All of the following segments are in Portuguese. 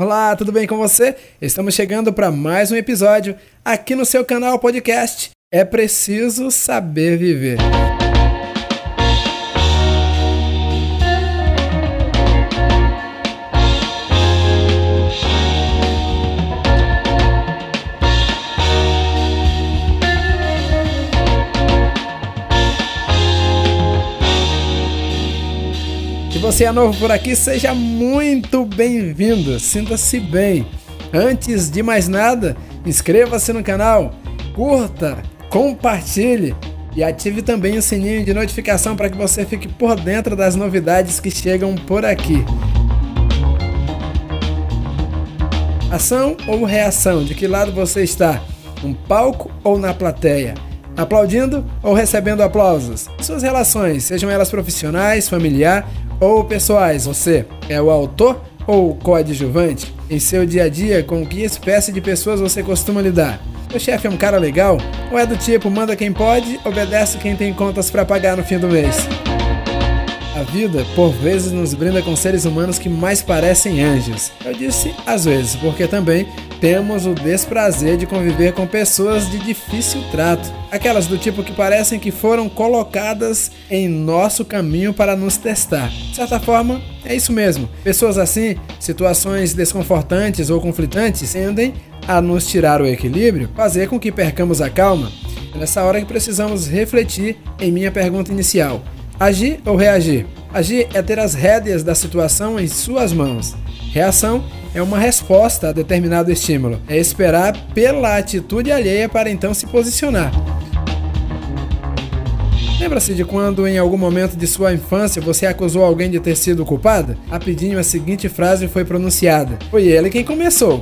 Olá, tudo bem com você? Estamos chegando para mais um episódio aqui no seu canal podcast. É preciso saber viver. Você é novo por aqui, seja muito bem-vindo. Sinta-se bem. Antes de mais nada, inscreva-se no canal, curta, compartilhe e ative também o sininho de notificação para que você fique por dentro das novidades que chegam por aqui. Ação ou reação? De que lado você está? Um palco ou na plateia? Aplaudindo ou recebendo aplausos? Suas relações, sejam elas profissionais, familiar ou pessoais, você é o autor ou coadjuvante? Em seu dia a dia, com que espécie de pessoas você costuma lidar? O chefe é um cara legal? Ou é do tipo manda quem pode, obedece quem tem contas para pagar no fim do mês? A vida, por vezes, nos brinda com seres humanos que mais parecem anjos. Eu disse às vezes, porque também temos o desprazer de conviver com pessoas de difícil trato. Aquelas do tipo que parecem que foram colocadas em nosso caminho para nos testar. De certa forma, é isso mesmo. Pessoas assim, situações desconfortantes ou conflitantes, tendem a nos tirar o equilíbrio, fazer com que percamos a calma. É nessa hora que precisamos refletir em minha pergunta inicial: agir ou reagir? Agir é ter as rédeas da situação em suas mãos. Reação uma resposta a determinado estímulo. É esperar pela atitude alheia para então se posicionar. Lembra-se de quando, em algum momento de sua infância, você acusou alguém de ter sido culpado? Rapidinho, a seguinte frase foi pronunciada: Foi ele quem começou.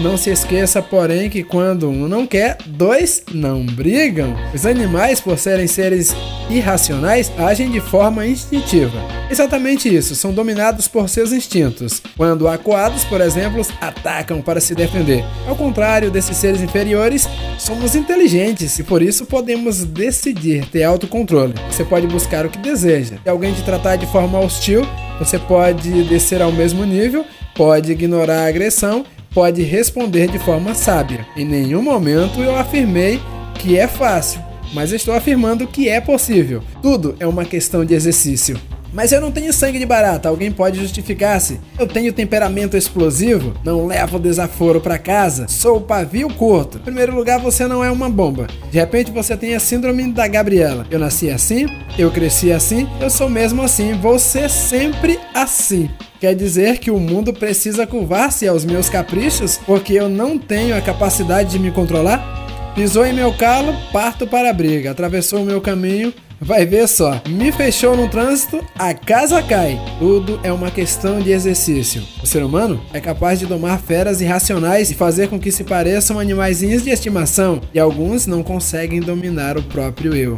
Não se esqueça, porém, que quando um não quer, dois não brigam. Os animais, por serem seres irracionais, agem de forma instintiva. Exatamente isso, são dominados por seus instintos. Quando acuados, por exemplo, atacam para se defender. Ao contrário desses seres inferiores, somos inteligentes e por isso podemos decidir ter autocontrole. Você pode buscar o que deseja. Se alguém te tratar de forma hostil, você pode descer ao mesmo nível, pode ignorar a agressão pode responder de forma sábia. Em nenhum momento eu afirmei que é fácil, mas estou afirmando que é possível. Tudo é uma questão de exercício. Mas eu não tenho sangue de barata, alguém pode justificar-se. Eu tenho temperamento explosivo, não levo desaforo para casa, sou pavio curto. Em primeiro lugar, você não é uma bomba. De repente você tem a síndrome da Gabriela. Eu nasci assim, eu cresci assim, eu sou mesmo assim, ser sempre assim. Quer dizer que o mundo precisa curvar-se aos meus caprichos porque eu não tenho a capacidade de me controlar? Pisou em meu calo, parto para a briga. Atravessou o meu caminho, vai ver só. Me fechou no trânsito, a casa cai. Tudo é uma questão de exercício. O ser humano é capaz de domar feras irracionais e fazer com que se pareçam animaizinhos de estimação, e alguns não conseguem dominar o próprio eu.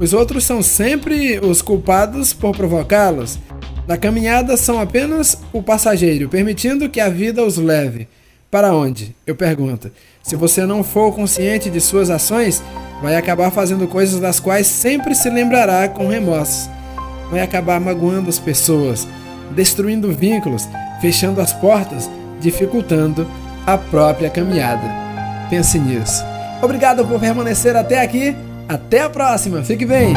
Os outros são sempre os culpados por provocá-los. Na caminhada são apenas o passageiro, permitindo que a vida os leve. Para onde? Eu pergunto. Se você não for consciente de suas ações, vai acabar fazendo coisas das quais sempre se lembrará com remorso. Vai acabar magoando as pessoas, destruindo vínculos, fechando as portas, dificultando a própria caminhada. Pense nisso. Obrigado por permanecer até aqui. Até a próxima. Fique bem.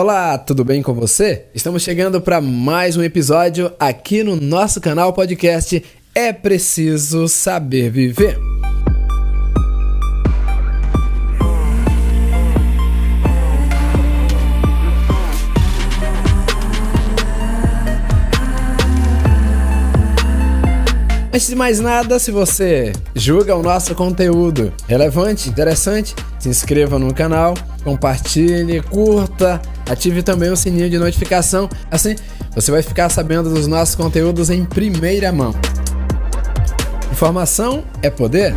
Olá, tudo bem com você? Estamos chegando para mais um episódio aqui no nosso canal podcast É Preciso Saber Viver. Antes de mais nada, se você julga o nosso conteúdo relevante, interessante, se inscreva no canal, compartilhe, curta, ative também o sininho de notificação. Assim, você vai ficar sabendo dos nossos conteúdos em primeira mão. Informação é poder?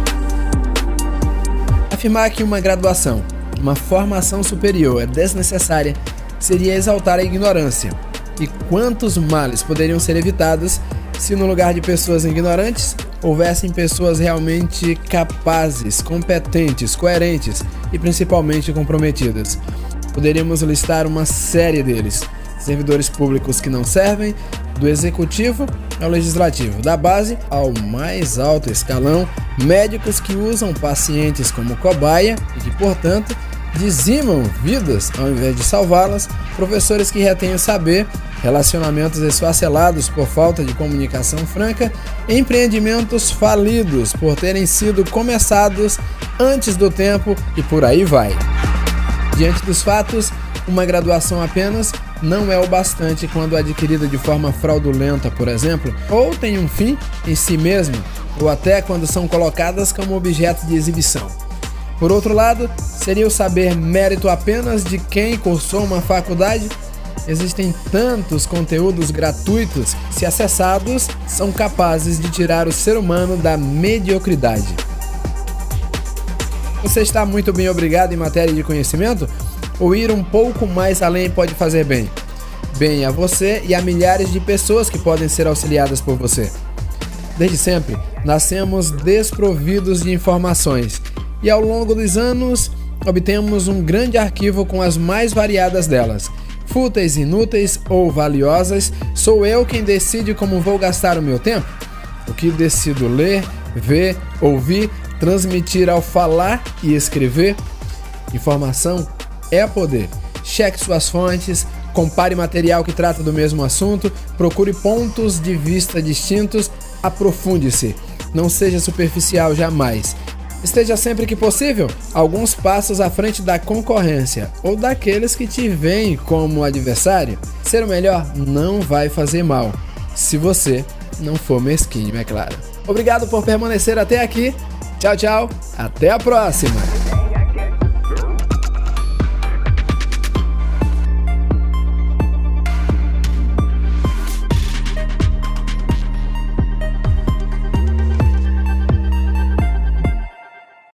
Afirmar que uma graduação, uma formação superior é desnecessária seria exaltar a ignorância. E quantos males poderiam ser evitados se, no lugar de pessoas ignorantes, houvessem pessoas realmente capazes, competentes, coerentes e principalmente comprometidas? Poderíamos listar uma série deles: servidores públicos que não servem, do executivo ao legislativo, da base ao mais alto escalão, médicos que usam pacientes como cobaia e que, portanto, dizimam vidas ao invés de salvá-las, professores que retêm o saber, relacionamentos esfacelados por falta de comunicação franca, empreendimentos falidos por terem sido começados antes do tempo e por aí vai. Diante dos fatos, uma graduação apenas não é o bastante quando adquirida de forma fraudulenta, por exemplo, ou tem um fim em si mesmo, ou até quando são colocadas como objeto de exibição. Por outro lado, seria o saber mérito apenas de quem cursou uma faculdade? Existem tantos conteúdos gratuitos, se acessados, são capazes de tirar o ser humano da mediocridade. Você está muito bem obrigado em matéria de conhecimento? Ou ir um pouco mais além pode fazer bem? Bem a você e a milhares de pessoas que podem ser auxiliadas por você. Desde sempre, nascemos desprovidos de informações e ao longo dos anos obtemos um grande arquivo com as mais variadas delas. Fúteis, inúteis ou valiosas, sou eu quem decide como vou gastar o meu tempo? O que decido ler, ver, ouvir, transmitir ao falar e escrever? Informação é poder. Cheque suas fontes, compare material que trata do mesmo assunto, procure pontos de vista distintos, aprofunde-se. Não seja superficial jamais. Esteja sempre que possível alguns passos à frente da concorrência ou daqueles que te veem como adversário. Ser o melhor não vai fazer mal, se você não for mesquinho, é claro. Obrigado por permanecer até aqui. Tchau, tchau. Até a próxima.